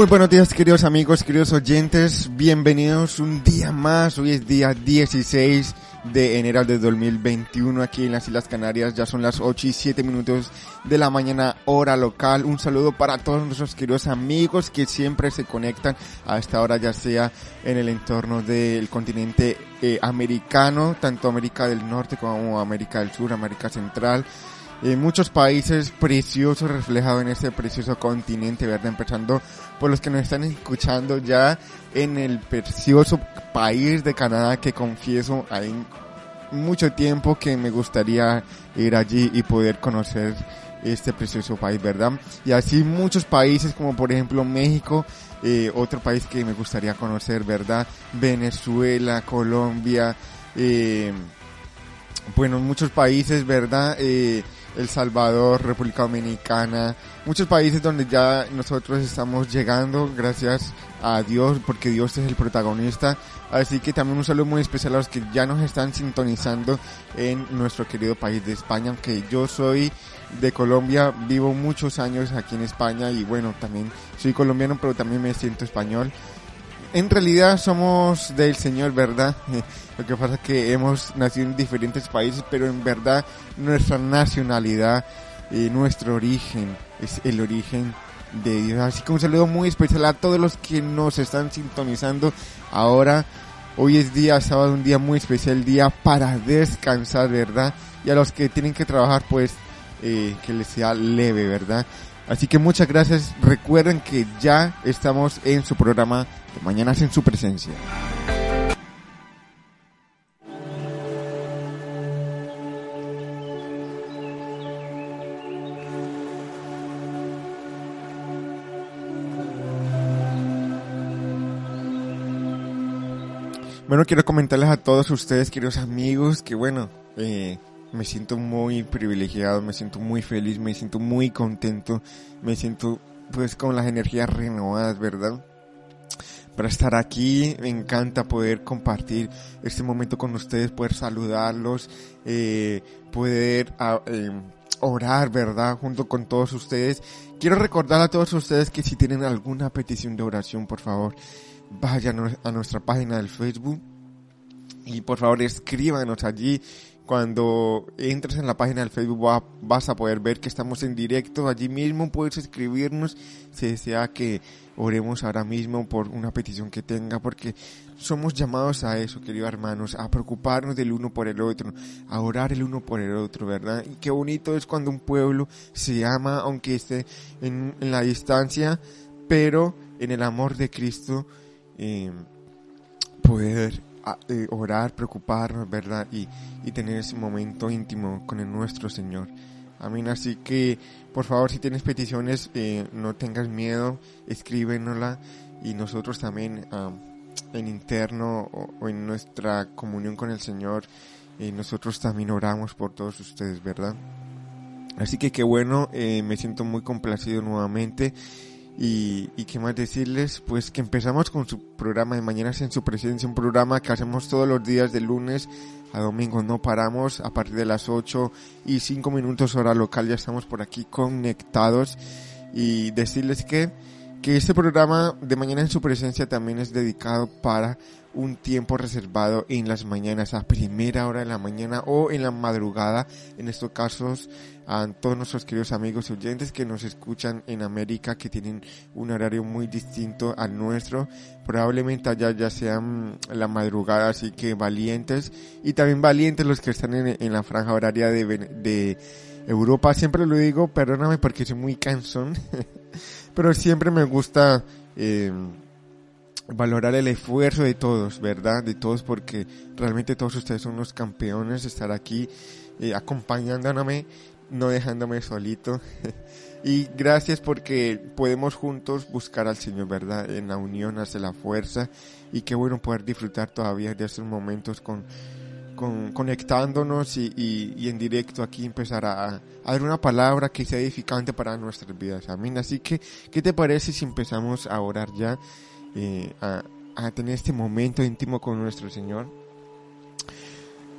Muy buenos días queridos amigos, queridos oyentes, bienvenidos un día más, hoy es día 16 de enero de 2021 aquí en las Islas Canarias, ya son las 8 y 7 minutos de la mañana hora local, un saludo para todos nuestros queridos amigos que siempre se conectan a esta hora ya sea en el entorno del continente eh, americano, tanto América del Norte como América del Sur, América Central, en muchos países preciosos reflejados en este precioso continente, ¿verdad? Empezando por los que nos están escuchando ya en el precioso país de Canadá que confieso hay mucho tiempo que me gustaría ir allí y poder conocer este precioso país, ¿verdad? Y así muchos países como por ejemplo México, eh, otro país que me gustaría conocer, ¿verdad? Venezuela, Colombia, eh, bueno, muchos países, ¿verdad? Eh, El Salvador, República Dominicana, muchos países donde ya nosotros estamos llegando, gracias a Dios, porque Dios es el protagonista. Así que también un saludo muy especial a los que ya nos están sintonizando en nuestro querido país de España, aunque yo soy de Colombia, vivo muchos años aquí en España y bueno, también soy colombiano, pero también me siento español. En realidad somos del Señor, ¿verdad? Lo que pasa es que hemos nacido en diferentes países, pero en verdad nuestra nacionalidad, eh, nuestro origen, es el origen de Dios. Así que un saludo muy especial a todos los que nos están sintonizando ahora. Hoy es día sábado, un día muy especial, día para descansar, ¿verdad? Y a los que tienen que trabajar, pues, eh, que les sea leve, ¿verdad? Así que muchas gracias. Recuerden que ya estamos en su programa de Mañanas en su presencia. Bueno, quiero comentarles a todos ustedes, queridos amigos, que bueno, eh, me siento muy privilegiado, me siento muy feliz, me siento muy contento, me siento pues con las energías renovadas, ¿verdad? Para estar aquí, me encanta poder compartir este momento con ustedes, poder saludarlos, eh, poder eh, orar, ¿verdad? Junto con todos ustedes. Quiero recordar a todos ustedes que si tienen alguna petición de oración, por favor, vayan a nuestra página del Facebook y por favor escríbanos allí. Cuando entres en la página del Facebook va- vas a poder ver que estamos en directo. Allí mismo puedes escribirnos si desea que oremos ahora mismo por una petición que tenga, porque somos llamados a eso, queridos hermanos, a preocuparnos del uno por el otro, a orar el uno por el otro, ¿verdad? Y qué bonito es cuando un pueblo se ama, aunque esté en, en la distancia, pero en el amor de Cristo, eh, poder eh, orar, preocuparnos, ¿verdad? Y, y tener ese momento íntimo con el nuestro Señor. Amén. Así que, por favor, si tienes peticiones, eh, no tengas miedo, escríbenosla y nosotros también ah, en interno o, o en nuestra comunión con el Señor, eh, nosotros también oramos por todos ustedes, ¿verdad? Así que qué bueno, eh, me siento muy complacido nuevamente. Y, y qué más decirles, pues que empezamos con su programa de Mañanas en su presencia, un programa que hacemos todos los días de lunes a domingo, no paramos, a partir de las 8 y 5 minutos hora local ya estamos por aquí conectados. Y decirles que, que este programa de Mañana en su presencia también es dedicado para un tiempo reservado en las mañanas, a primera hora de la mañana o en la madrugada, en estos casos a todos nuestros queridos amigos y oyentes que nos escuchan en América, que tienen un horario muy distinto al nuestro, probablemente allá ya sean la madrugada, así que valientes, y también valientes los que están en, en la franja horaria de, de Europa, siempre lo digo, perdóname porque soy muy cansón, pero siempre me gusta eh, valorar el esfuerzo de todos, ¿verdad? De todos porque realmente todos ustedes son unos campeones estar aquí eh, acompañándome, no dejándome solito. y gracias porque podemos juntos buscar al Señor, ¿verdad? En la unión hace la fuerza y qué bueno poder disfrutar todavía de estos momentos con, con conectándonos y, y, y en directo aquí empezar a, a dar una palabra que sea edificante para nuestras vidas. Amén. Así que, ¿qué te parece si empezamos a orar ya? A, a tener este momento íntimo con nuestro Señor.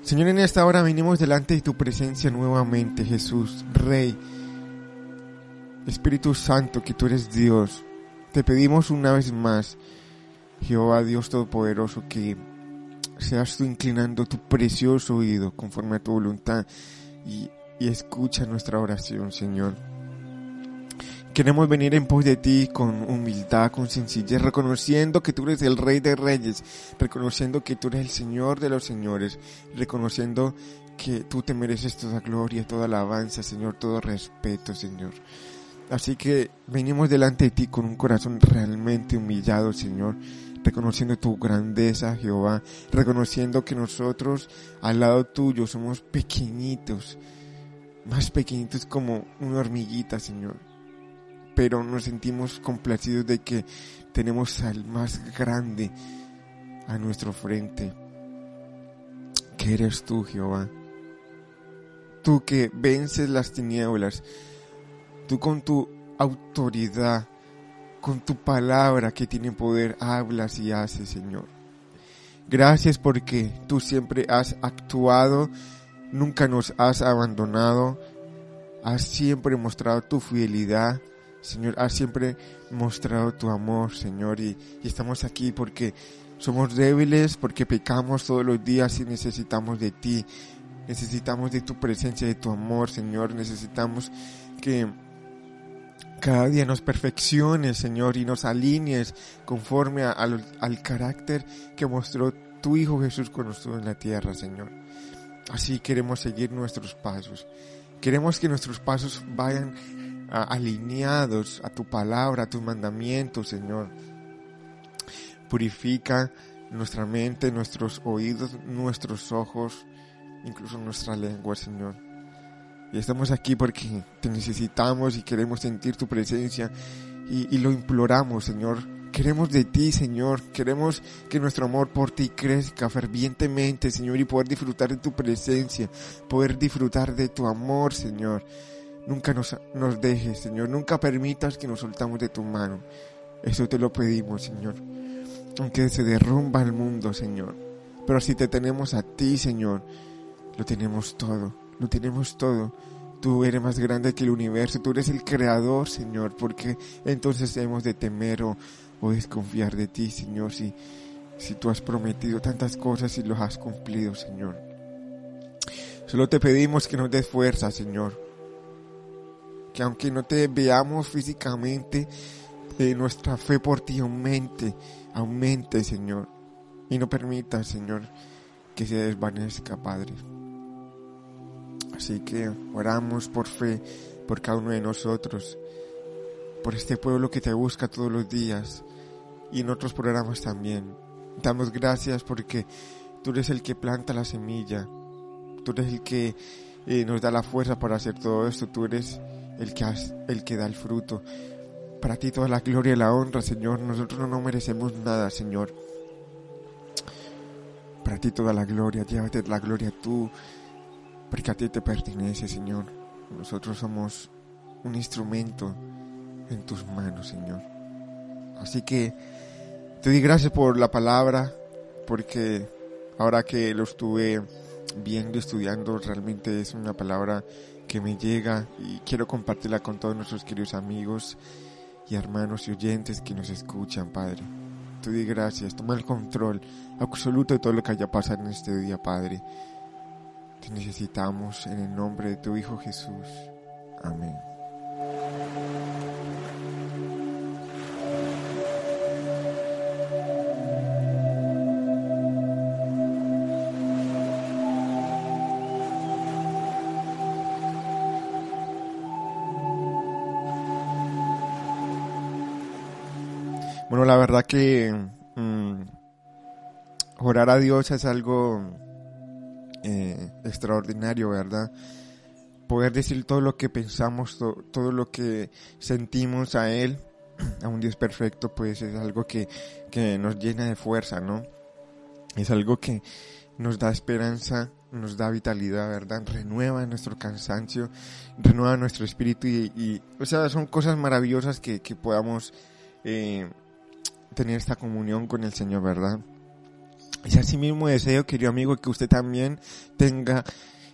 Señor, en esta hora venimos delante de tu presencia nuevamente, Jesús, Rey, Espíritu Santo, que tú eres Dios. Te pedimos una vez más, Jehová Dios Todopoderoso, que seas tú inclinando tu precioso oído conforme a tu voluntad y, y escucha nuestra oración, Señor. Queremos venir en pos de ti con humildad, con sencillez, reconociendo que tú eres el Rey de Reyes, reconociendo que tú eres el Señor de los Señores, reconociendo que tú te mereces toda gloria, toda alabanza, Señor, todo respeto, Señor. Así que venimos delante de ti con un corazón realmente humillado, Señor, reconociendo tu grandeza, Jehová, reconociendo que nosotros al lado tuyo somos pequeñitos, más pequeñitos como una hormiguita, Señor pero nos sentimos complacidos de que tenemos al más grande a nuestro frente, que eres tú, Jehová. Tú que vences las tinieblas, tú con tu autoridad, con tu palabra que tiene poder, hablas y haces, Señor. Gracias porque tú siempre has actuado, nunca nos has abandonado, has siempre mostrado tu fidelidad, Señor, has siempre mostrado tu amor, Señor, y, y, estamos aquí porque somos débiles, porque pecamos todos los días y necesitamos de ti. Necesitamos de tu presencia, de tu amor, Señor. Necesitamos que cada día nos perfecciones, Señor, y nos alinees conforme al, al carácter que mostró tu Hijo Jesús cuando estuvo en la tierra, Señor. Así queremos seguir nuestros pasos. Queremos que nuestros pasos vayan alineados a tu palabra, a tus mandamientos, Señor. Purifica nuestra mente, nuestros oídos, nuestros ojos, incluso nuestra lengua, Señor. Y estamos aquí porque te necesitamos y queremos sentir tu presencia y, lo imploramos, Señor. Queremos de ti, Señor. Queremos que nuestro amor por ti crezca fervientemente, Señor, y poder disfrutar de tu presencia, poder disfrutar de tu amor, Señor. Nunca nos, dejes, Señor. Nunca permitas que nos soltamos de tu mano. Eso te lo pedimos, Señor. Aunque se derrumba el mundo, Señor. Pero si te tenemos a ti, Señor, lo tenemos todo. Lo tenemos todo. Tú eres más grande que el universo. Tú eres el creador, Señor. Porque entonces hemos de temer o, o desconfiar de ti, Señor. Si, si tú has prometido tantas cosas y los has cumplido, Señor. Solo te pedimos que nos des fuerza, Señor que aunque no te veamos físicamente, eh, nuestra fe por ti aumente, aumente, Señor. Y no permita, Señor, que se desvanezca, Padre. Así que oramos por fe por cada uno de nosotros, por este pueblo que te busca todos los días y en otros programas también. Damos gracias porque tú eres el que planta la semilla, tú eres el que eh, nos da la fuerza para hacer todo esto, tú eres el que, has, el que da el fruto. Para ti toda la gloria y la honra, Señor. Nosotros no merecemos nada, Señor. Para ti toda la gloria, llévate la gloria tú, porque a ti te pertenece, Señor. Nosotros somos un instrumento en tus manos, Señor. Así que te di gracias por la palabra, porque ahora que lo estuve viendo, estudiando, realmente es una palabra que me llega y quiero compartirla con todos nuestros queridos amigos y hermanos y oyentes que nos escuchan, Padre. Te di gracias, toma el control absoluto de todo lo que haya pasado en este día, Padre. Te necesitamos en el nombre de tu Hijo Jesús. Amén. La verdad que mm, orar a Dios es algo eh, extraordinario, ¿verdad? Poder decir todo lo que pensamos, to- todo lo que sentimos a Él, a un Dios perfecto, pues es algo que, que nos llena de fuerza, ¿no? Es algo que nos da esperanza, nos da vitalidad, ¿verdad? Renueva nuestro cansancio, renueva nuestro espíritu y, y, o sea, son cosas maravillosas que, que podamos eh, tener esta comunión con el Señor, ¿verdad? Y así mismo deseo, querido amigo, que usted también tenga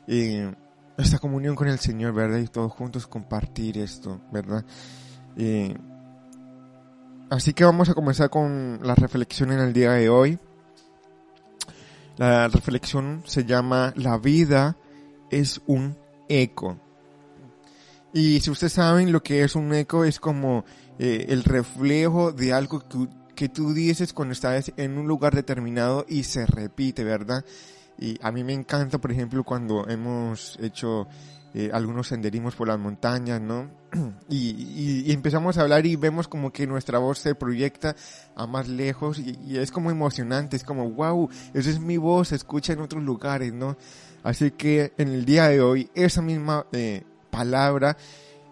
eh, esta comunión con el Señor, ¿verdad? Y todos juntos compartir esto, ¿verdad? Eh, así que vamos a comenzar con la reflexión en el día de hoy. La reflexión se llama La vida es un eco. Y si ustedes saben lo que es un eco, es como eh, el reflejo de algo que, que tú dices cuando estás en un lugar determinado y se repite, ¿verdad? Y a mí me encanta, por ejemplo, cuando hemos hecho eh, algunos senderismos por las montañas, ¿no? Y, y- y empezamos a hablar y vemos como que nuestra voz se proyecta a más lejos y, y es como emocionante, es como, wow, esa es mi voz, se escucha en otros lugares, ¿no? Así que en el día de hoy, esa misma eh, palabra,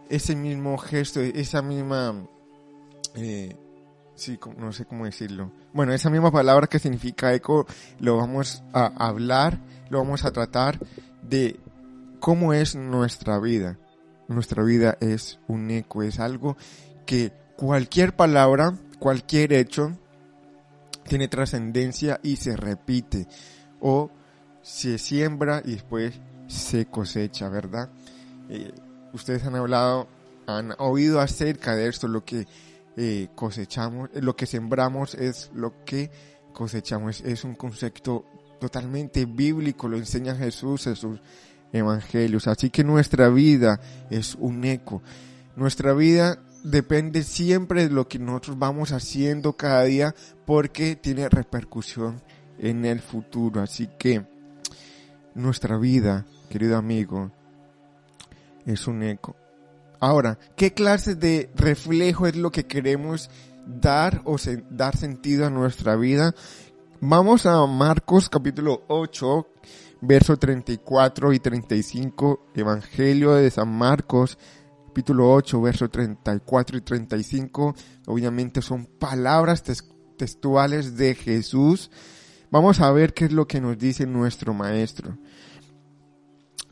ese mismo gesto, esa misma, eh, sí, no sé cómo decirlo. Bueno, esa misma palabra que significa eco, lo vamos a hablar, lo vamos a tratar de cómo es nuestra vida. Nuestra vida es un eco, es algo que cualquier palabra, cualquier hecho, tiene trascendencia y se repite. O se siembra y después se cosecha, ¿verdad? Eh, ustedes han hablado, han oído acerca de esto, lo que eh, cosechamos, eh, lo que sembramos es lo que cosechamos. Es un concepto totalmente bíblico, lo enseña Jesús en sus evangelios. Así que nuestra vida es un eco. Nuestra vida depende siempre de lo que nosotros vamos haciendo cada día porque tiene repercusión en el futuro. Así que nuestra vida, querido amigo, es un eco. Ahora, ¿qué clase de reflejo es lo que queremos dar o dar sentido a nuestra vida? Vamos a Marcos capítulo 8, verso 34 y 35, Evangelio de San Marcos, capítulo 8, verso 34 y 35. Obviamente son palabras textuales de Jesús. Vamos a ver qué es lo que nos dice nuestro maestro.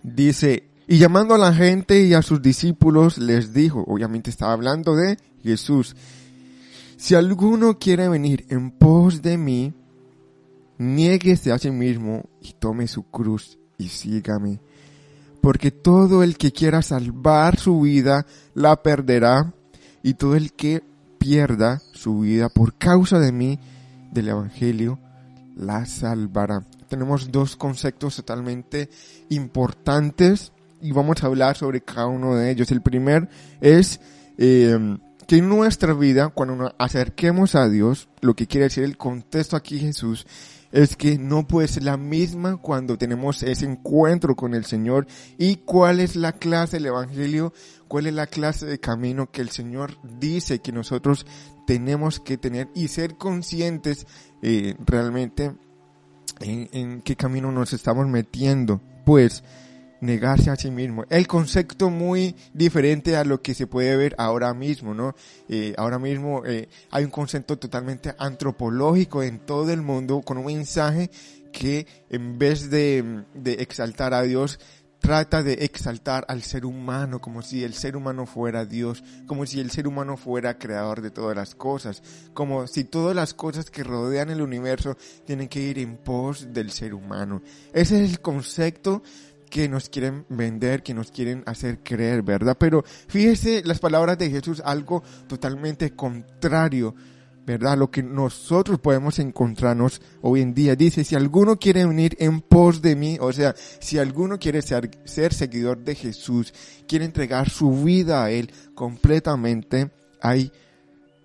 Dice, y llamando a la gente y a sus discípulos les dijo, obviamente estaba hablando de Jesús, si alguno quiere venir en pos de mí, niéguese a sí mismo y tome su cruz y sígame. Porque todo el que quiera salvar su vida la perderá, y todo el que pierda su vida por causa de mí, del Evangelio, la salvará. Tenemos dos conceptos totalmente importantes y vamos a hablar sobre cada uno de ellos. El primer es eh, que en nuestra vida, cuando nos acerquemos a Dios, lo que quiere decir el contexto aquí Jesús, es que no puede ser la misma cuando tenemos ese encuentro con el Señor y cuál es la clase del Evangelio, cuál es la clase de camino que el Señor dice que nosotros tenemos que tener y ser conscientes eh, realmente en, en qué camino nos estamos metiendo. Pues negarse a sí mismo. El concepto muy diferente a lo que se puede ver ahora mismo, ¿no? Eh, ahora mismo eh, hay un concepto totalmente antropológico en todo el mundo con un mensaje que en vez de, de exaltar a Dios, trata de exaltar al ser humano como si el ser humano fuera Dios, como si el ser humano fuera creador de todas las cosas, como si todas las cosas que rodean el universo tienen que ir en pos del ser humano. Ese es el concepto que nos quieren vender, que nos quieren hacer creer, ¿verdad? Pero fíjese las palabras de Jesús, algo totalmente contrario, ¿verdad? Lo que nosotros podemos encontrarnos hoy en día. Dice, si alguno quiere venir en pos de mí, o sea, si alguno quiere ser, ser seguidor de Jesús, quiere entregar su vida a Él completamente, hay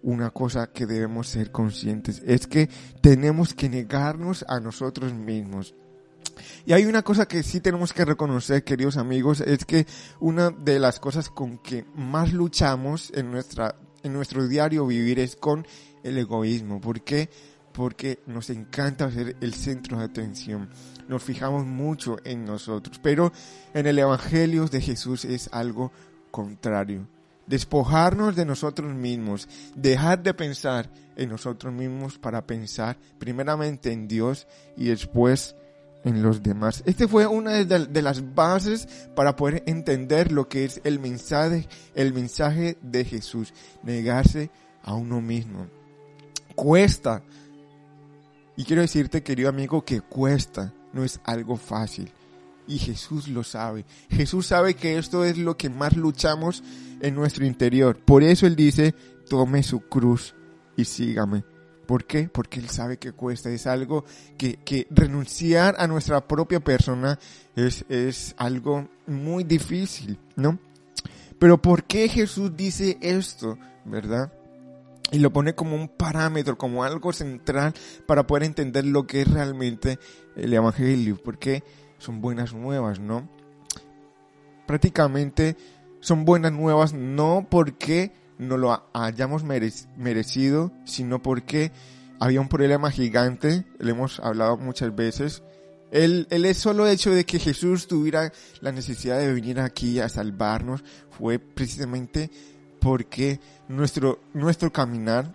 una cosa que debemos ser conscientes, es que tenemos que negarnos a nosotros mismos. Y hay una cosa que sí tenemos que reconocer, queridos amigos, es que una de las cosas con que más luchamos en nuestra, en nuestro diario vivir es con el egoísmo. ¿Por qué? Porque nos encanta ser el centro de atención. Nos fijamos mucho en nosotros. Pero en el Evangelio de Jesús es algo contrario. Despojarnos de nosotros mismos, dejar de pensar en nosotros mismos para pensar primeramente en Dios y después en los demás. Este fue una de, de, las bases para poder entender lo que es el mensaje, el mensaje de Jesús, negarse a uno mismo. Cuesta. Y quiero decirte, querido amigo, que cuesta, no es algo fácil. Y Jesús lo sabe. Jesús sabe que esto es lo que más luchamos en nuestro interior. Por eso Él dice, tome su cruz y sígame. ¿Por qué? Porque Él sabe que cuesta. Es algo que, que renunciar a nuestra propia persona es, es algo muy difícil, ¿no? Pero ¿por qué Jesús dice esto? ¿Verdad? Y lo pone como un parámetro, como algo central para poder entender lo que es realmente el Evangelio. Porque son buenas nuevas, ¿no? Prácticamente son buenas nuevas no porque no lo hayamos merecido, sino porque había un problema gigante, le hemos hablado muchas veces. El, el solo hecho de que Jesús tuviera la necesidad de venir aquí a salvarnos fue precisamente porque nuestro, nuestro caminar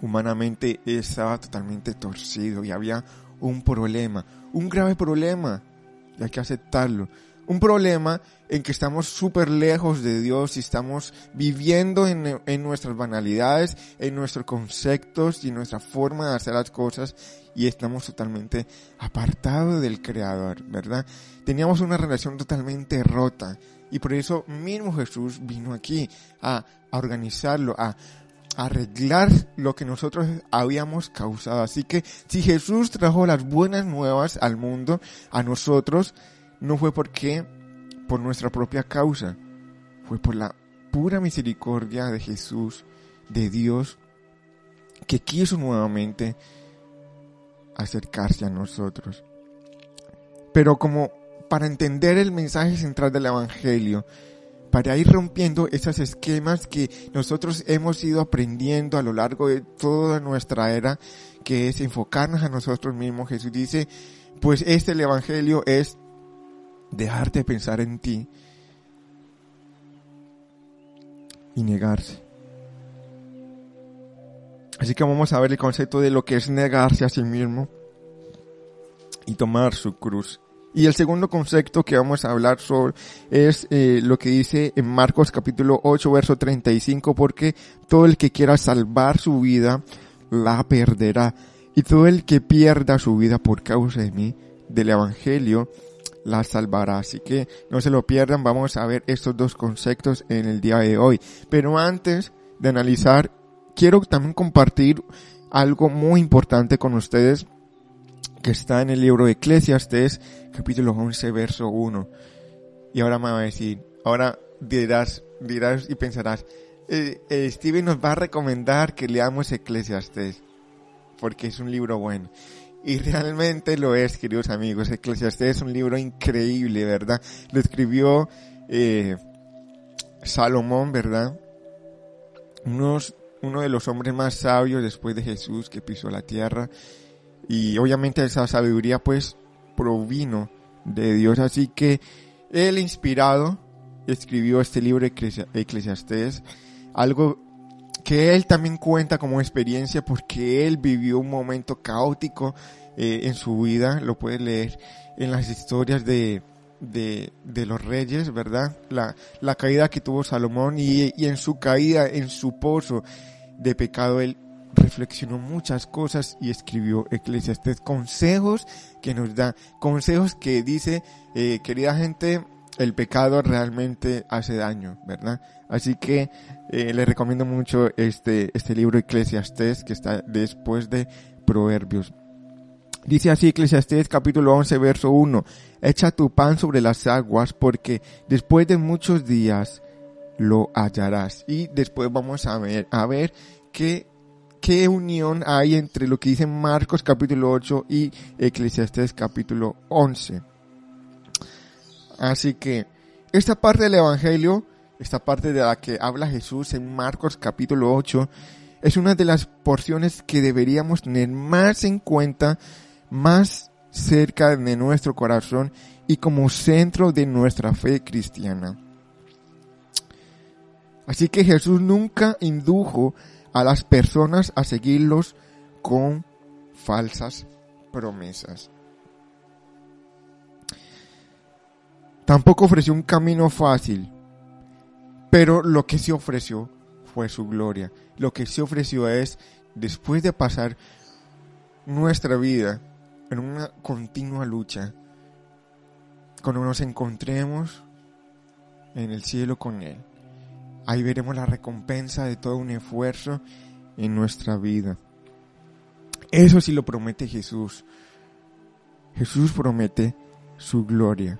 humanamente estaba totalmente torcido y había un problema, un grave problema, y hay que aceptarlo un problema en que estamos súper lejos de Dios y estamos viviendo en, en, nuestras banalidades, en nuestros conceptos y en nuestra forma de hacer las cosas y estamos totalmente apartados del Creador, ¿verdad? Teníamos una relación totalmente rota y por eso mismo Jesús vino aquí a, a organizarlo, a arreglar lo que nosotros habíamos causado. Así que si Jesús trajo las buenas nuevas al mundo, a nosotros, no fue porque por nuestra propia causa, fue por la pura misericordia de Jesús, de Dios, que quiso nuevamente acercarse a nosotros. Pero como para entender el mensaje central del Evangelio, para ir rompiendo esos esquemas que nosotros hemos ido aprendiendo a lo largo de toda nuestra era, que es enfocarnos a nosotros mismos. Jesús dice, pues este el Evangelio es dejarte pensar en ti y negarse. Así que vamos a ver el concepto de lo que es negarse a sí mismo y tomar su cruz. Y el segundo concepto que vamos a hablar sobre es eh, lo que dice en Marcos capítulo 8 verso 35 porque todo el que quiera salvar su vida la perderá y todo el que pierda su vida por causa de mí del evangelio la salvará. Así que no se lo pierdan, vamos a ver estos dos conceptos en el día de hoy. Pero antes de analizar, quiero también compartir algo muy importante con ustedes que está en el libro de Eclesiastes, capítulo 11, verso 1. Y ahora me va a decir, ahora dirás, dirás y pensarás, eh, eh, Steven nos va a recomendar que leamos Eclesiastes, porque es un libro bueno. Y realmente lo es, queridos amigos. Eclesiastés es un libro increíble, ¿verdad? Lo escribió eh, Salomón, ¿verdad? Uno de los hombres más sabios después de Jesús que pisó la tierra. Y obviamente esa sabiduría pues provino de Dios. Así que él inspirado escribió este libro Eclesiastés. Algo que él también cuenta como experiencia porque él vivió un momento caótico eh, en su vida, lo puede leer en las historias de, de, los reyes, ¿verdad? La, la caída que tuvo Salomón y, y en su caída, en su pozo de pecado, él reflexionó muchas cosas y escribió Eclesiastes, consejos que nos da, consejos que dice, eh, querida gente, el pecado realmente hace daño, ¿verdad? Así que eh, les recomiendo mucho este, este libro Eclesiastes que está después de Proverbios. Dice así Eclesiastes capítulo 11 verso 1, echa tu pan sobre las aguas porque después de muchos días lo hallarás. Y después vamos a ver, a ver qué, qué unión hay entre lo que dice Marcos capítulo 8 y Eclesiastes capítulo 11. Así que esta parte del Evangelio, esta parte de la que habla Jesús en Marcos capítulo 8, es una de las porciones que deberíamos tener más en cuenta, más cerca de nuestro corazón y como centro de nuestra fe cristiana. Así que Jesús nunca indujo a las personas a seguirlos con falsas promesas. Tampoco ofreció un camino fácil, pero lo que sí ofreció fue su gloria. Lo que sí ofreció es, después de pasar nuestra vida en una continua lucha, cuando nos encontremos en el cielo con Él, ahí veremos la recompensa de todo un esfuerzo en nuestra vida. Eso sí lo promete Jesús. Jesús promete su gloria.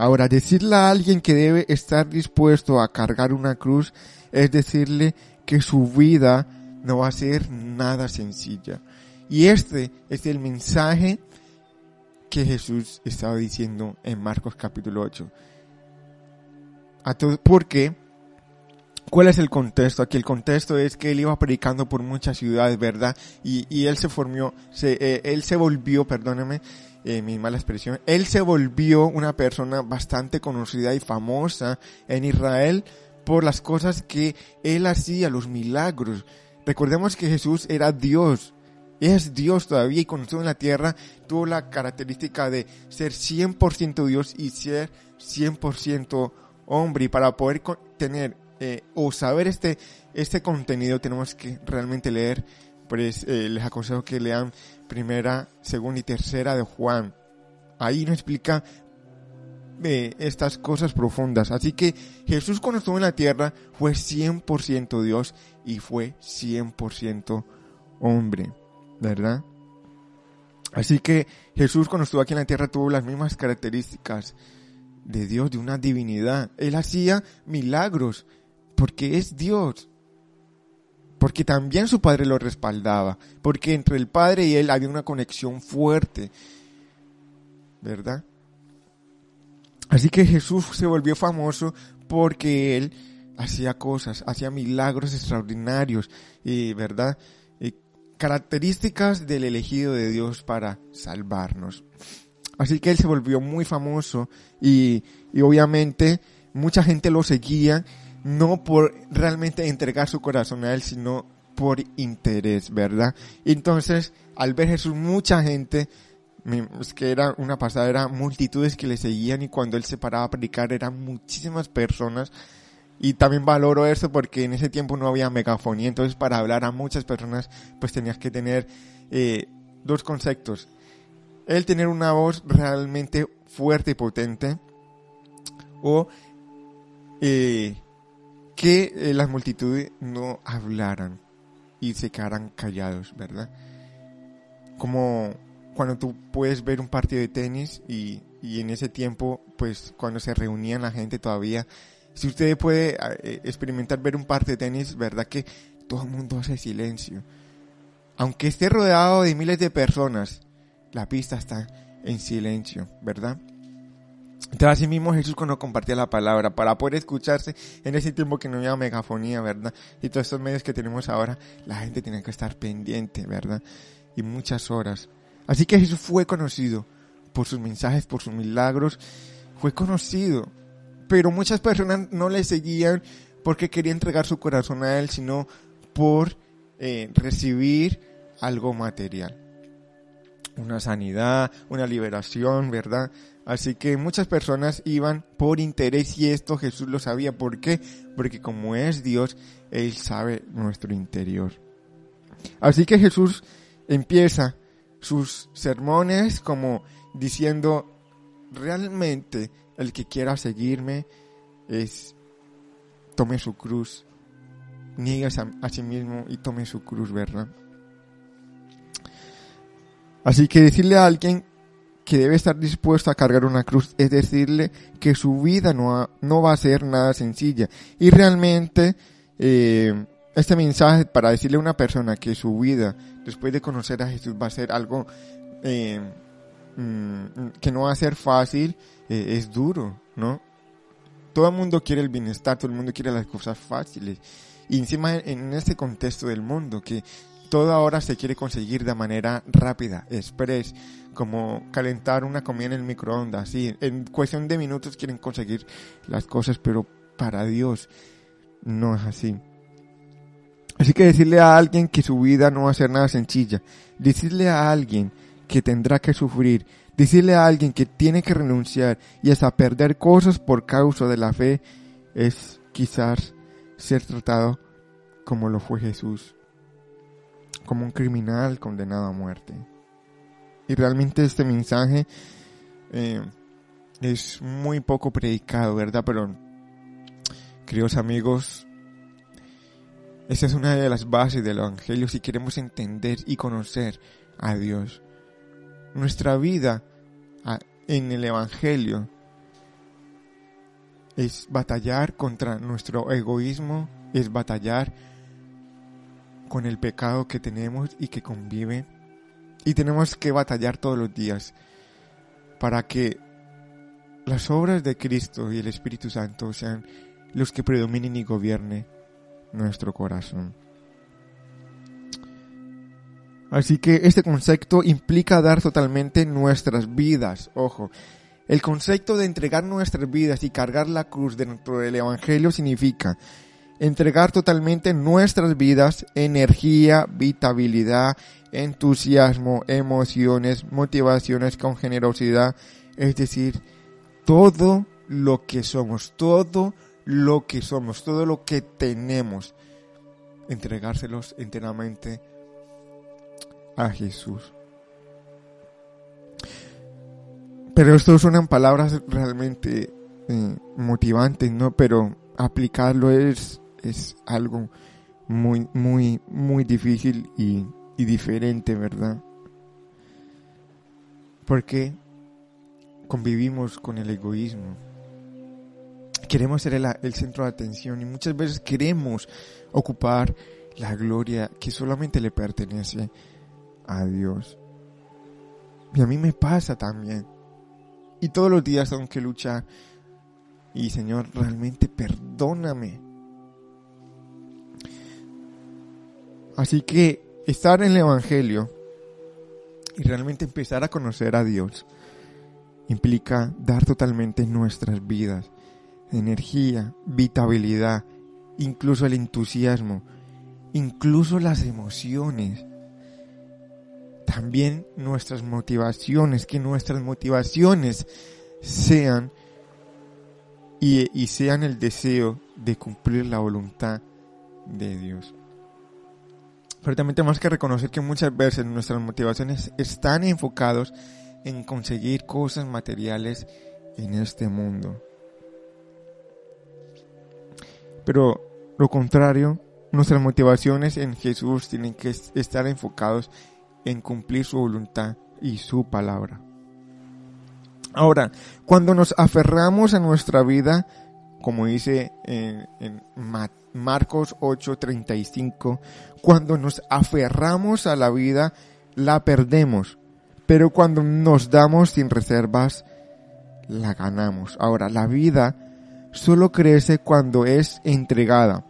Ahora, decirle a alguien que debe estar dispuesto a cargar una cruz es decirle que su vida no va a ser nada sencilla. Y este es el mensaje que Jesús estaba diciendo en Marcos capítulo 8. A todo, porque, ¿cuál es el contexto? Aquí el contexto es que él iba predicando por muchas ciudades, ¿verdad? Y, y él se formó, se, eh, él se volvió, perdóneme, eh, mi mala expresión, él se volvió una persona bastante conocida y famosa en Israel por las cosas que él hacía, los milagros. Recordemos que Jesús era Dios, es Dios todavía y cuando estuvo en la tierra tuvo la característica de ser 100% Dios y ser 100% hombre. Y para poder tener eh, o saber este, este contenido tenemos que realmente leer, pues eh, les aconsejo que lean primera, segunda y tercera de Juan. Ahí nos explica eh, estas cosas profundas. Así que Jesús cuando estuvo en la tierra fue 100% Dios y fue 100% hombre, ¿verdad? Así que Jesús cuando estuvo aquí en la tierra tuvo las mismas características de Dios, de una divinidad. Él hacía milagros porque es Dios. Porque también su padre lo respaldaba. Porque entre el padre y él había una conexión fuerte. ¿Verdad? Así que Jesús se volvió famoso porque él hacía cosas, hacía milagros extraordinarios, y, ¿verdad? Características del elegido de Dios para salvarnos. Así que él se volvió muy famoso y, y obviamente mucha gente lo seguía no por realmente entregar su corazón a él, sino por interés, ¿verdad? Entonces, al ver Jesús, mucha gente es que era una pasada, era multitudes que le seguían y cuando él se paraba a predicar eran muchísimas personas y también valoro eso porque en ese tiempo no había megafonía, entonces para hablar a muchas personas pues tenías que tener eh, dos conceptos. El tener una voz realmente fuerte y potente o eh, que eh, las multitudes no hablaran y se quedaran callados, ¿verdad? Como cuando tú puedes ver un partido de tenis y, y en ese tiempo, pues cuando se reunían la gente todavía, si usted puede eh, experimentar ver un partido de tenis, ¿verdad? Que todo el mundo hace silencio. Aunque esté rodeado de miles de personas, la pista está en silencio, ¿verdad? Entonces así mismo Jesús cuando compartía la palabra, para poder escucharse en ese tiempo que no había megafonía, ¿verdad? Y todos estos medios que tenemos ahora, la gente tiene que estar pendiente, ¿verdad? Y muchas horas. Así que Jesús fue conocido por sus mensajes, por sus milagros, fue conocido. Pero muchas personas no le seguían porque quería entregar su corazón a Él, sino por eh, recibir algo material. Una sanidad, una liberación, ¿verdad? Así que muchas personas iban por interés y esto Jesús lo sabía. ¿Por qué? Porque como es Dios, Él sabe nuestro interior. Así que Jesús empieza sus sermones como diciendo, realmente el que quiera seguirme es tome su cruz, niegues a, a sí mismo y tome su cruz, ¿verdad? Así que decirle a alguien que debe estar dispuesto a cargar una cruz es decirle que su vida no, no va a ser nada sencilla. Y realmente eh, este mensaje para decirle a una persona que su vida después de conocer a Jesús va a ser algo eh, mm, que no va a ser fácil eh, es duro, ¿no? Todo el mundo quiere el bienestar, todo el mundo quiere las cosas fáciles. Y encima en este contexto del mundo que todo ahora se quiere conseguir de manera rápida, express, como calentar una comida en el microondas, en cuestión de minutos quieren conseguir las cosas, pero para Dios no es así. Así que decirle a alguien que su vida no va a ser nada sencilla, decirle a alguien que tendrá que sufrir, decirle a alguien que tiene que renunciar y hasta perder cosas por causa de la fe, es quizás ser tratado como lo fue Jesús, como un criminal condenado a muerte. Y realmente este mensaje eh, es muy poco predicado, ¿verdad? Pero, queridos amigos, esa es una de las bases del Evangelio si queremos entender y conocer a Dios. Nuestra vida a- en el Evangelio es batallar contra nuestro egoísmo, es batallar con el pecado que tenemos y que convive. Y tenemos que batallar todos los días para que las obras de Cristo y el Espíritu Santo sean los que predominen y gobiernen nuestro corazón. Así que este concepto implica dar totalmente nuestras vidas. Ojo, el concepto de entregar nuestras vidas y cargar la cruz dentro del Evangelio significa entregar totalmente nuestras vidas, energía, vitabilidad, entusiasmo, emociones, motivaciones con generosidad, es decir, todo lo que somos, todo lo que somos, todo lo que tenemos, entregárselos enteramente a Jesús. Pero esto suenan palabras realmente eh, motivantes, ¿no? Pero aplicarlo es, es algo muy, muy, muy difícil y, diferente, ¿verdad? Porque convivimos con el egoísmo. Queremos ser el, el centro de atención y muchas veces queremos ocupar la gloria que solamente le pertenece a Dios. Y a mí me pasa también. Y todos los días tengo que luchar. Y Señor, realmente perdóname. Así que estar en el Evangelio y realmente empezar a conocer a Dios implica dar totalmente nuestras vidas, energía, vitabilidad, incluso el entusiasmo, incluso las emociones, también nuestras motivaciones, que nuestras motivaciones sean y, y sean el deseo de cumplir la voluntad de Dios. Pero también tenemos que reconocer que muchas veces nuestras motivaciones están enfocados en conseguir cosas materiales en este mundo. Pero lo contrario, nuestras motivaciones en Jesús tienen que estar enfocados en cumplir su voluntad y su palabra. Ahora, cuando nos aferramos a nuestra vida, como dice en, en Marcos 8:35, cuando nos aferramos a la vida, la perdemos, pero cuando nos damos sin reservas, la ganamos. Ahora, la vida solo crece cuando es entregada.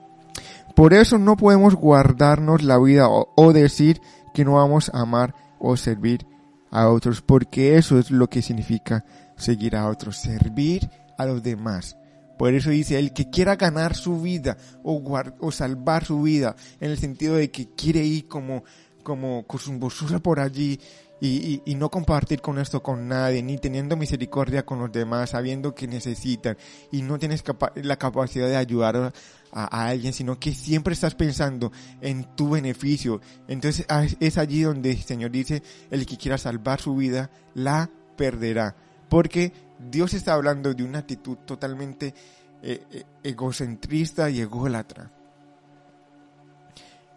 Por eso no podemos guardarnos la vida o decir que no vamos a amar o servir a otros, porque eso es lo que significa seguir a otros, servir a los demás, Por eso dice, el que quiera ganar su vida o, o salvar su vida, en el sentido de que quiere ir como, como con su basura por allí y, y- no compartir con esto con nadie, ni teniendo misericordia con los demás, sabiendo que necesitan y no tienes la capacidad de ayudar a, a alguien, sino que siempre estás pensando en tu beneficio. Entonces ah, es allí donde el Señor dice, el que quiera salvar su vida, la perderá. Porque Dios está hablando de una actitud totalmente eh, eh, egocentrista y ególatra.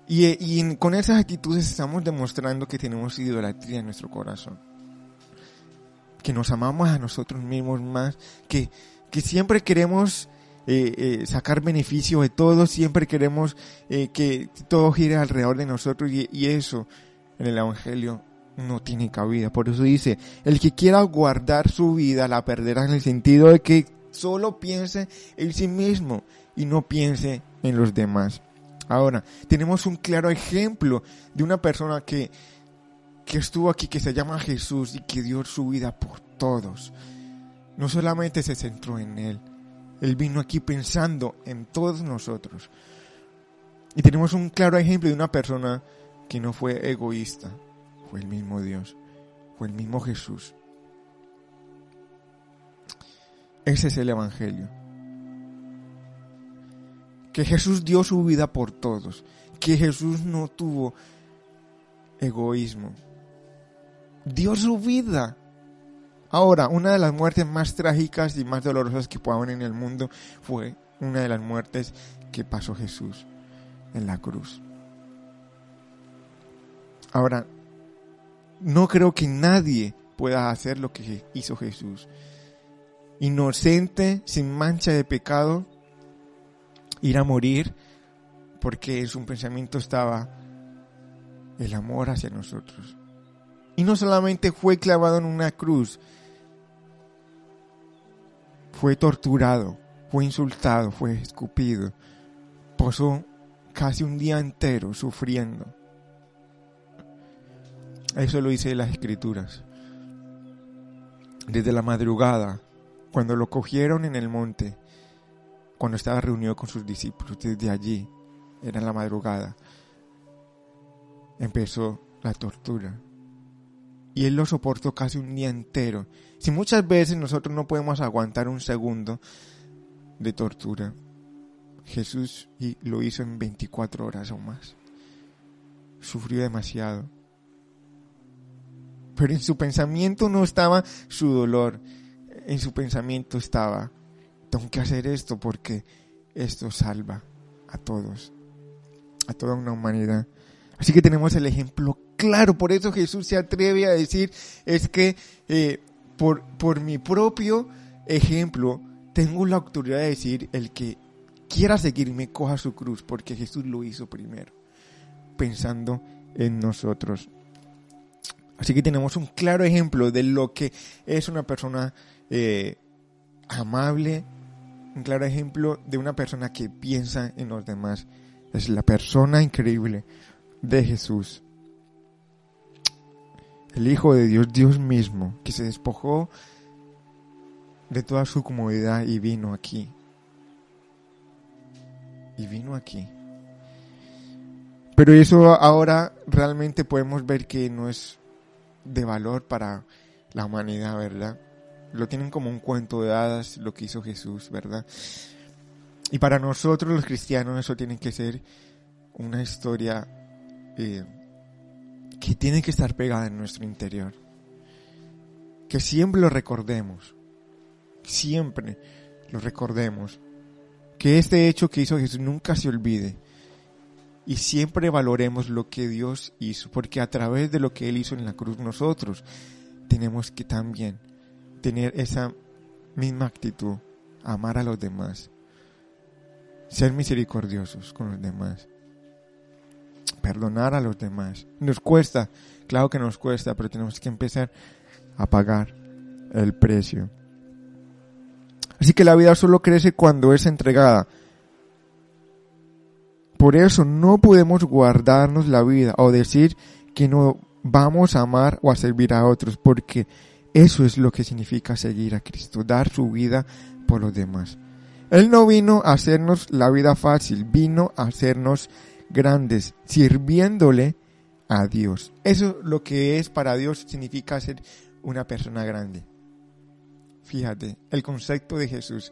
Y, eh, con esas actitudes estamos demostrando que tenemos idolatría en nuestro corazón. Que nos amamos a nosotros mismos más, que, que siempre queremos sacar beneficio de todo, siempre queremos que todo gire alrededor de nosotros y, y eso en el Evangelio no tiene cabida. Por eso dice, el que quiera guardar su vida la perderá en el sentido de que solo piense en sí mismo y no piense en los demás. Ahora, tenemos un claro ejemplo de una persona que, que estuvo aquí, que se llama Jesús y que dio su vida por todos. No solamente se centró en Él, Él vino aquí pensando en todos nosotros. Y tenemos un claro ejemplo de una persona que no fue egoísta, fue el mismo Dios, fue el mismo Jesús. Ese es el Evangelio. Que Jesús dio su vida por todos, que Jesús no tuvo egoísmo. Dio su vida. Ahora, una de las muertes más trágicas y más dolorosas que pueda haber en el mundo fue una de las muertes que pasó Jesús en la cruz. Ahora, no creo que nadie pueda hacer lo que hizo Jesús. Inocente, sin mancha de pecado, ir a morir porque en su pensamiento estaba el amor hacia nosotros. Y no solamente fue clavado en una cruz, fue torturado, fue insultado, fue escupido, pasó casi un día entero sufriendo. Eso lo dice las escrituras. Desde la madrugada, cuando lo cogieron en el monte, cuando estaba reunido con sus discípulos, desde allí, era la madrugada, empezó la tortura. Y él lo soportó casi un día entero. Si muchas veces nosotros no podemos aguantar un segundo de tortura, Jesús lo hizo en 24 horas o más. Sufrió demasiado. Pero en su pensamiento no estaba su dolor. En su pensamiento estaba, tengo que hacer esto porque esto salva a todos, a toda una humanidad. Así que tenemos el ejemplo claro, por eso Jesús se atreve a decir, es que eh, por, por mi propio ejemplo tengo la autoridad de decir, el que quiera seguirme coja su cruz, porque Jesús lo hizo primero, pensando en nosotros. Así que tenemos un claro ejemplo de lo que es una persona eh, amable, un claro ejemplo de una persona que piensa en los demás. Es la persona increíble de Jesús. El Hijo de Dios, Dios mismo, que se despojó de toda su comodidad y vino aquí. Y vino aquí. Pero eso ahora realmente podemos ver que no es de valor para la humanidad, ¿verdad? Lo tienen como un cuento de hadas lo que hizo Jesús, ¿verdad? Y para nosotros los cristianos eso tiene que ser una historia eh, que tiene que estar pegada en nuestro interior. Que siempre lo recordemos. Siempre lo recordemos. Que este hecho que hizo Jesús nunca se olvide. Y siempre valoremos lo que Dios hizo. Porque a través de lo que Él hizo en la cruz nosotros tenemos que también tener esa misma actitud. Amar a los demás. Ser misericordiosos con los demás perdonar a los demás. Nos cuesta, claro que nos cuesta, pero tenemos que empezar a pagar el precio. Así que la vida solo crece cuando es entregada. Por eso no podemos guardarnos la vida o decir que no vamos a amar o a servir a otros, porque eso es lo que significa seguir a Cristo, dar su vida por los demás. Él no vino a hacernos la vida fácil, vino a hacernos grandes, sirviéndole a Dios. Eso lo que es para Dios significa ser una persona grande. Fíjate, el concepto de Jesús.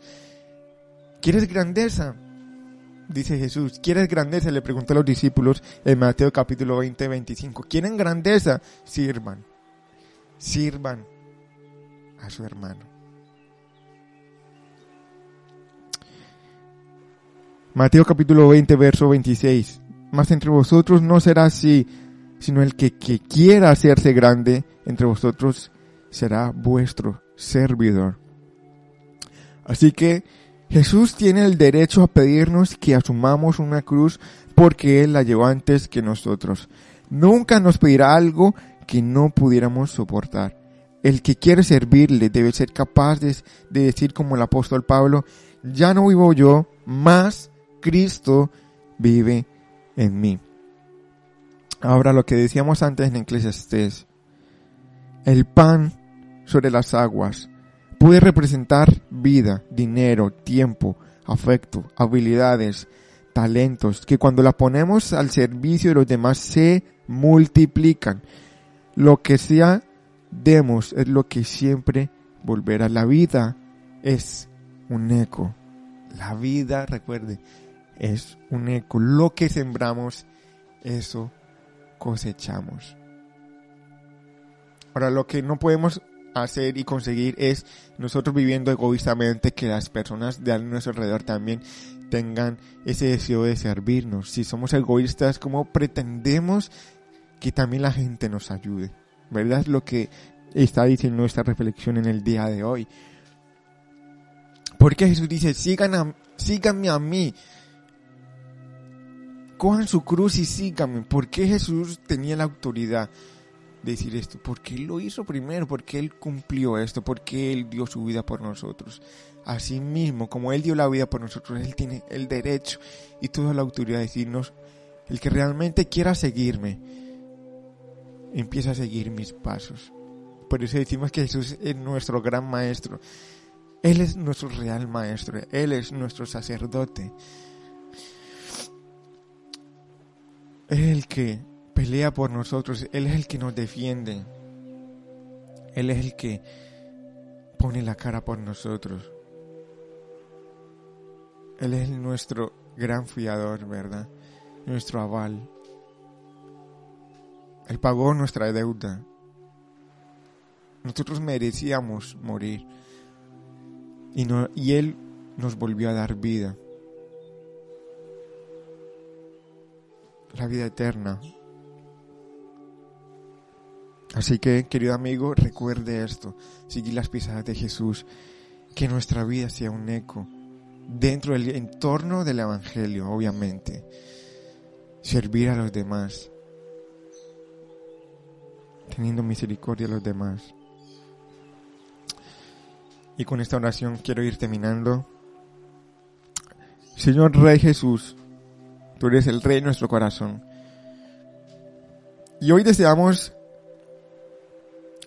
¿Quieres grandeza? Dice Jesús. ¿Quieres grandeza? Le preguntó a los discípulos en Mateo capítulo 20, 25. ¿Quieren grandeza? Sirvan. Sirvan a su hermano. Mateo capítulo 20, verso 26. Mas entre vosotros no será así, sino el que, que quiera hacerse grande entre vosotros será vuestro servidor. Así que Jesús tiene el derecho a pedirnos que asumamos una cruz porque Él la llevó antes que nosotros. Nunca nos pedirá algo que no pudiéramos soportar. El que quiere servirle debe ser capaz de, de decir como el apóstol Pablo, ya no vivo yo, más Cristo vive en mí. Ahora lo que decíamos antes en Eclesiastés, el pan sobre las aguas puede representar vida, dinero, tiempo, afecto, habilidades, talentos, que cuando la ponemos al servicio de los demás se multiplican. Lo que sea demos es lo que siempre volverá. La vida es un eco. La vida, recuerde, es un eco. Lo que sembramos, eso cosechamos. Ahora, lo que no podemos hacer y conseguir es nosotros viviendo egoístamente que las personas de nuestro alrededor también tengan ese deseo de servirnos. Si somos egoístas, ¿cómo pretendemos que también la gente nos ayude? ¿Verdad? Lo que está diciendo esta reflexión en el día de hoy. Porque Jesús dice, Sigan a, síganme a mí. Cojan su cruz y síganme. ¿Por qué Jesús tenía la autoridad? Decir esto, porque Él lo hizo primero, porque Él cumplió esto, porque Él dio su vida por nosotros. Así mismo, como Él dio la vida por nosotros, Él tiene el derecho y toda la autoridad de decirnos, el que realmente quiera seguirme, empieza a seguir mis pasos. Por eso decimos que Jesús es nuestro gran maestro. Él es nuestro real maestro, Él es nuestro sacerdote. Es el que pelea por nosotros, Él es el que nos defiende. Él es el que pone la cara por nosotros. Él es nuestro gran fiador, ¿verdad? Nuestro aval. Él pagó nuestra deuda. Nosotros merecíamos morir. Y, no, y Él nos volvió a dar vida. La vida eterna. Así que, querido amigo, recuerde esto, seguir las pisadas de Jesús, que nuestra vida sea un eco dentro del entorno del Evangelio, obviamente. Servir a los demás, teniendo misericordia a los demás. Y con esta oración quiero ir terminando. Señor Rey Jesús, tú eres el Rey de nuestro corazón. Y hoy deseamos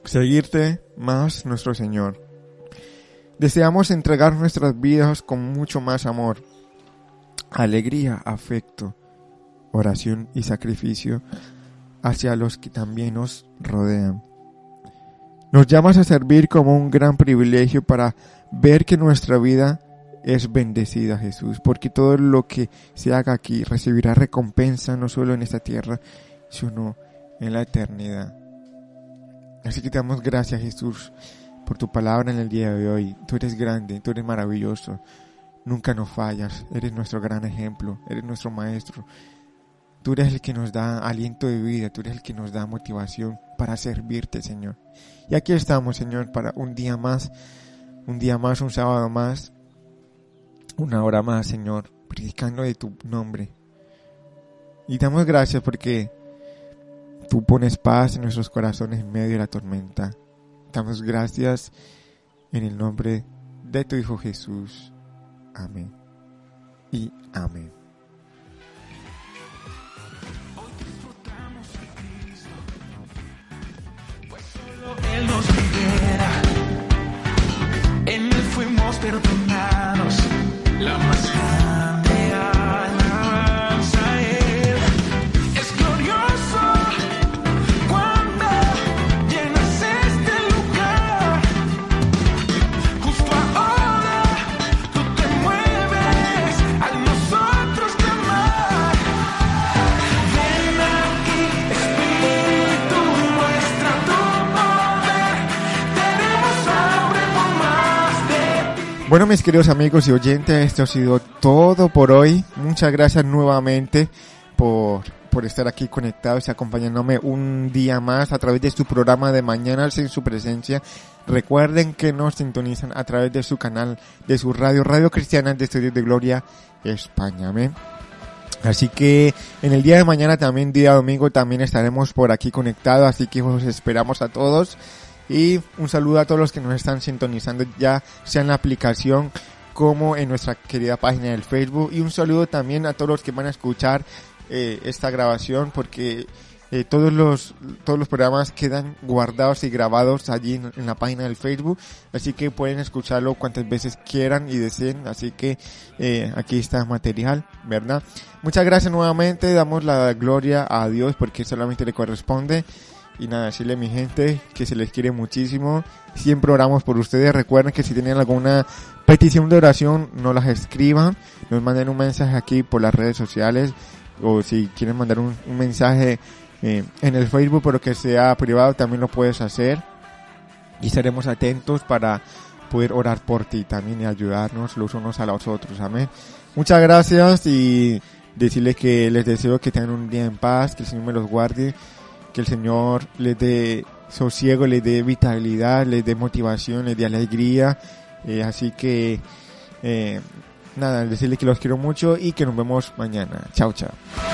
seguirte más, nuestro Señor. Deseamos entregar nuestras vidas con mucho más amor, alegría, afecto, oración y sacrificio hacia los que también nos rodean. Nos llamas a servir como un gran privilegio para ver que nuestra vida es bendecida, Jesús, porque todo lo que se haga aquí recibirá recompensa no solo en esta tierra, sino en la eternidad. Así que te damos gracias, Jesús, por tu palabra en el día de hoy. Tú eres grande, tú eres maravilloso. Nunca nos fallas. Eres nuestro gran ejemplo. Eres nuestro maestro. Tú eres el que nos da aliento de vida. Tú eres el que nos da motivación para servirte, Señor. Y aquí estamos, Señor, para un día más. Un día más, un sábado más. Una hora más, Señor. Predicando de tu nombre. Y damos gracias porque Tú pones paz en nuestros corazones en medio de la tormenta. Damos gracias en el nombre de tu Hijo Jesús. Amén. Y amén. Él nos libera. En Él fuimos perdonados. Bueno, mis queridos amigos y oyentes, esto ha sido todo por hoy. Muchas gracias nuevamente por, por estar aquí conectados y acompañándome un día más a través de su programa de Mañanas en su presencia. Recuerden que nos sintonizan a través de su canal, de su radio, Radio Cristiana de Estudios de Gloria España. Amén. Así que en el día de mañana también, día domingo, también estaremos por aquí conectados, así que os esperamos a todos. Y un saludo a todos los que nos están sintonizando ya sea en la aplicación como en nuestra querida página del Facebook. Y un saludo también a todos los que van a escuchar eh, esta grabación porque eh, todos los todos los programas quedan guardados y grabados allí en, la página del Facebook, así que pueden escucharlo cuantas veces quieran y deseen, así que eh, aquí está material, ¿verdad? Muchas gracias nuevamente, damos la gloria a Dios porque solamente le corresponde y nada, decirle a mi gente que se les quiere muchísimo, siempre oramos por ustedes, recuerden que si tienen alguna petición de oración, no las escriban, nos manden un mensaje aquí por las redes sociales o si quieren mandar un, un mensaje eh, en el Facebook, pero que sea privado, también lo puedes hacer. Y estaremos atentos para poder orar por ti también y ayudarnos los unos a los otros. Amén. Muchas gracias y decirles que les deseo que tengan un día en paz, que el Señor me los guarde, que el Señor les dé sosiego, les dé vitalidad, les dé motivación, les dé alegría. Eh, así que, eh, nada, decirles que los quiero mucho y que nos vemos mañana. Chao, chao.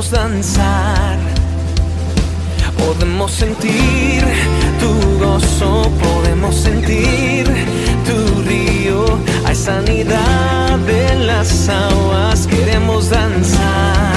Queremos danzar. Podemos sentir tu gozo, podemos sentir tu río. Hay sanidad en las aguas, queremos danzar.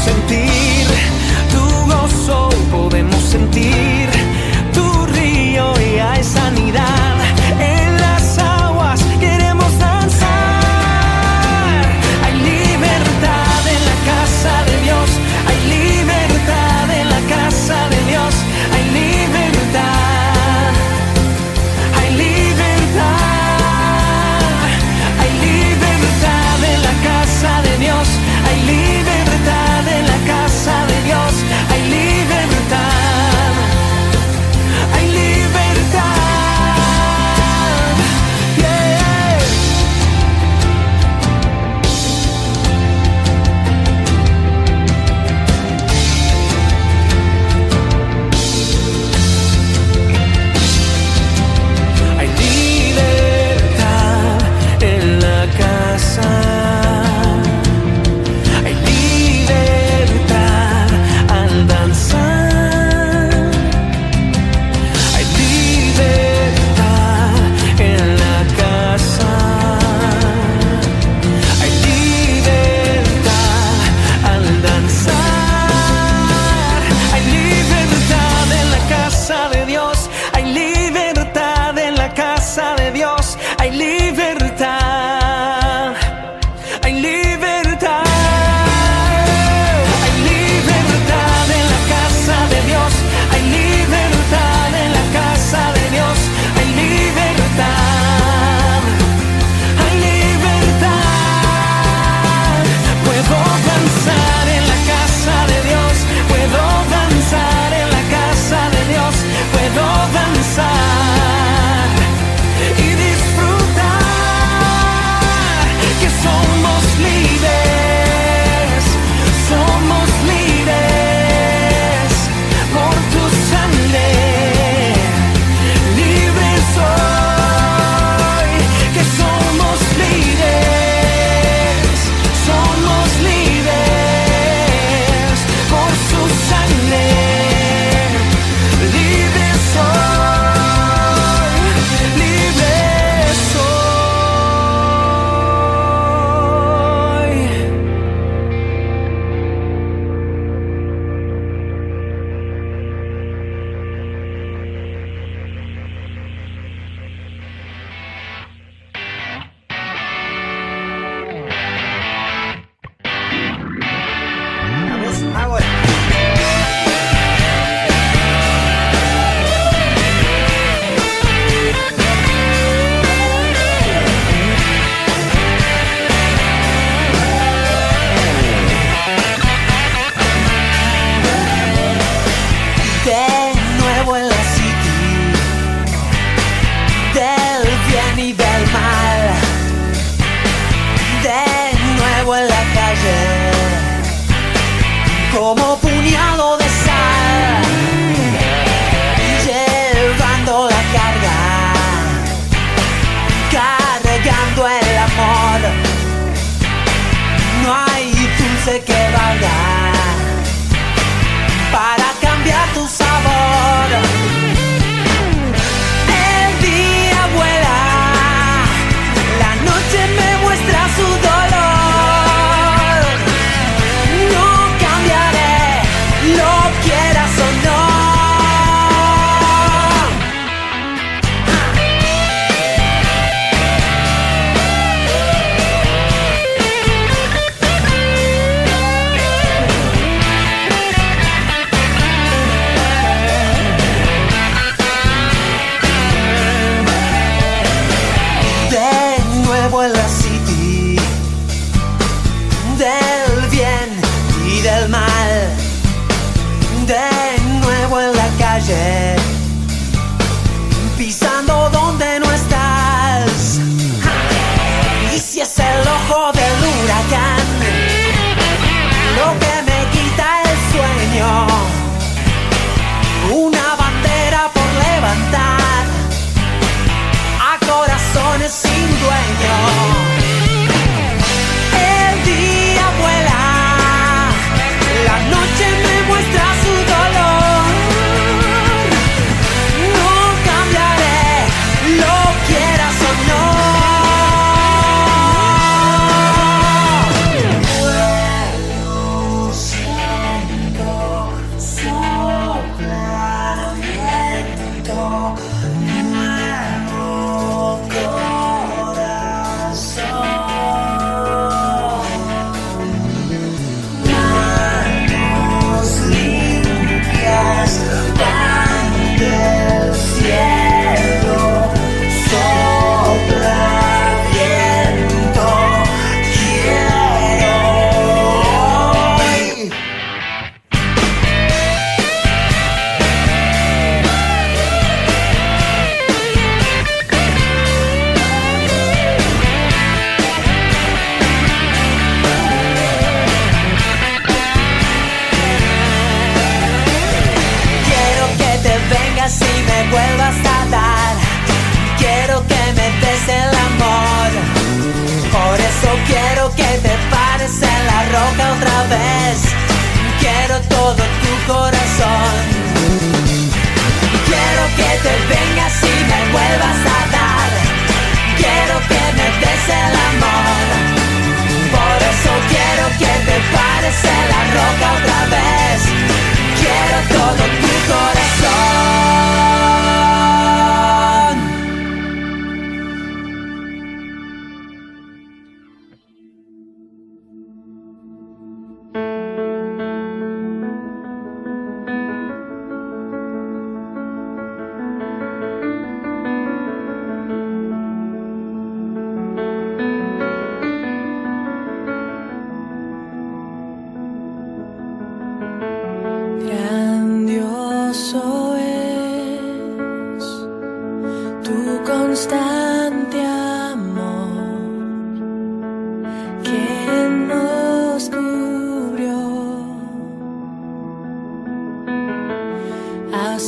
Sentir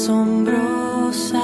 Asombrosa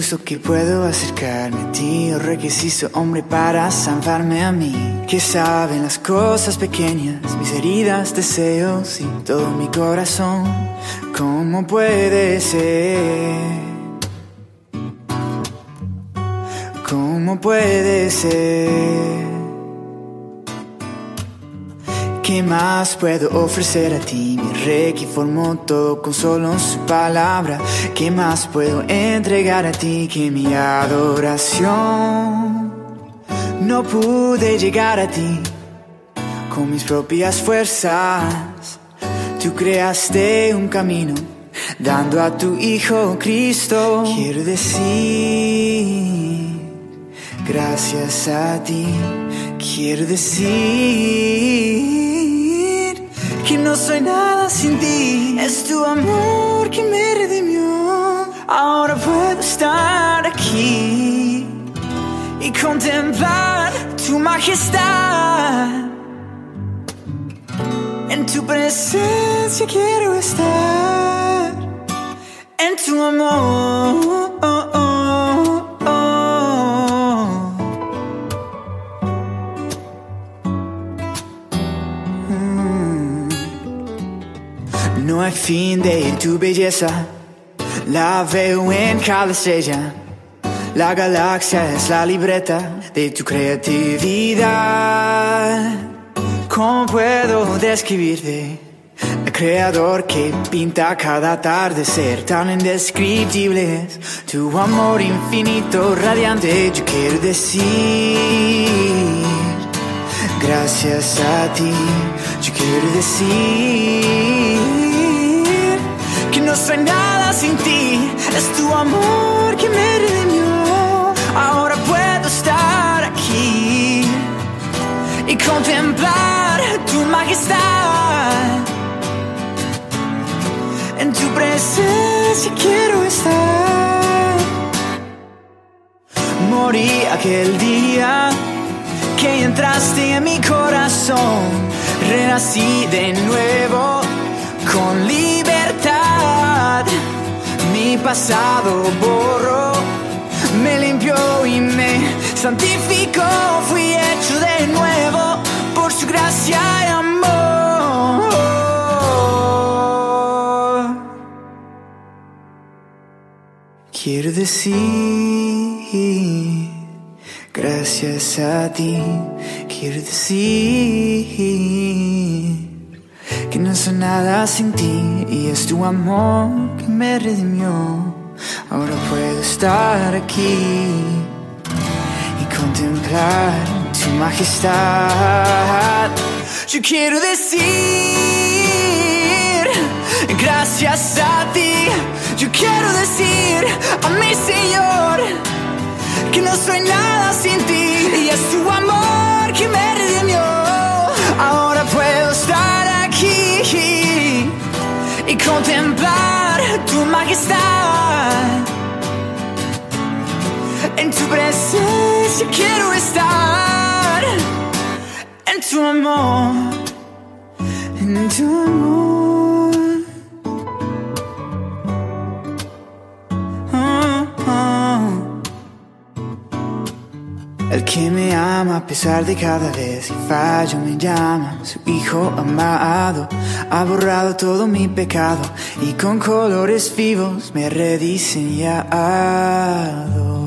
Injusto que puedo acercarme a ti, oh requisito hombre para salvarme a mí. Que saben las cosas pequeñas, mis heridas, deseos y todo mi corazón. ¿Cómo puede ser? ¿Cómo puede ser? ¿Qué más puedo ofrecer a ti? Mi rey que formó todo con solo su palabra. ¿Qué más puedo entregar a ti que mi adoración? No pude llegar a ti con mis propias fuerzas. Tú creaste un camino dando a tu Hijo Cristo. Quiero decir gracias a ti. Quiero decir que no soy nada sin ti. Es tu amor que me redimió. Ahora puedo estar aquí y contemplar tu majestad. En tu presencia quiero estar. En tu amor. No hay fin de tu belleza, la veo en cada estrella. La galaxia es la libreta de tu creatividad. ¿Cómo puedo describirte? El creador que pinta cada atardecer tan indescriptible es tu amor infinito, radiante. Yo quiero decir gracias a ti. Yo quiero decir no soy nada sin ti. Es tu amor que me redimió. Ahora puedo estar aquí y contemplar tu majestad. En tu presencia quiero estar. Morí aquel día que entraste en mi corazón. Renací de nuevo con libertad. Mi pasado borró, me limpió y me santificó. Fui hecho de nuevo por su gracia y amor. Quiero decir gracias a ti. Quiero decir que no soy nada sin ti y es tu amor que me redimió. Ahora puedo estar aquí y contemplar tu majestad. Yo quiero decir gracias a ti. Yo quiero decir a mi Señor que no soy nada sin ti y es tu amor que me contemplar tu majestad. En tu presencia quiero estar, en tu amor, en tu amor. Que me ama a pesar de cada vez que fallo me llama su hijo amado. Ha borrado todo mi pecado y con colores vivos me rediseñado.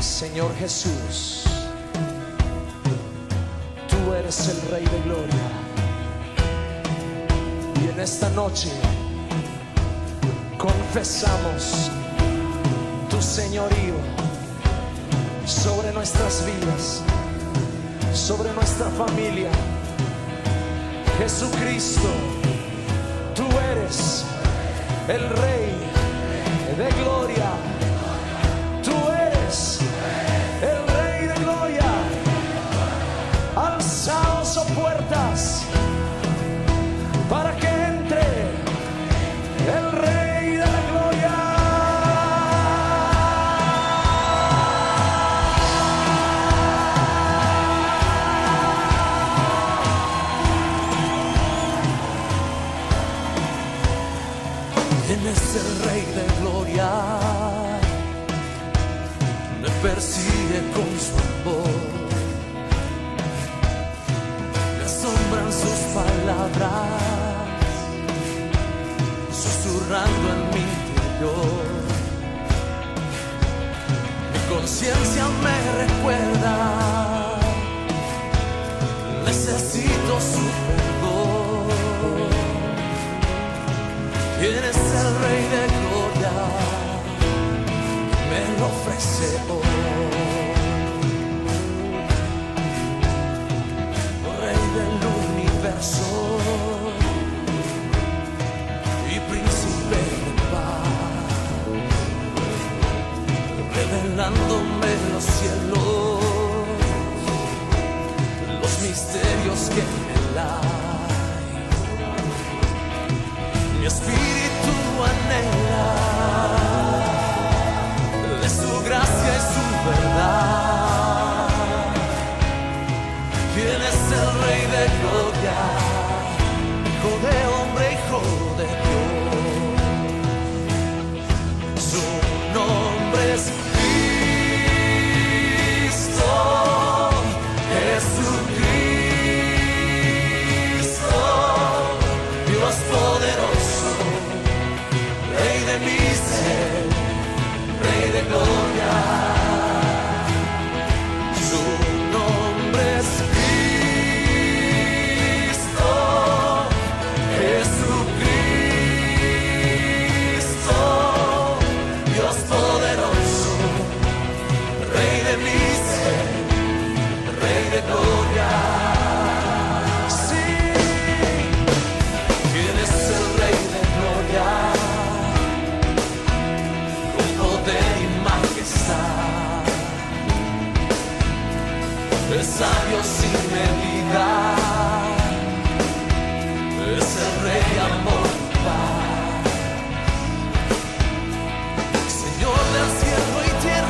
Señor Jesús, tú eres el Rey de Gloria. Esta noche confesamos tu señorío sobre nuestras vidas, sobre nuestra familia. Jesucristo, tú eres el Rey de Gloria. Tú eres conciencia me recuerda. Necesito su perdón. Eres el rey de gloria. Me lo ofrece hoy. revelándome los cielos, los misterios que me hay. Mi espíritu anhela de su gracia y su verdad.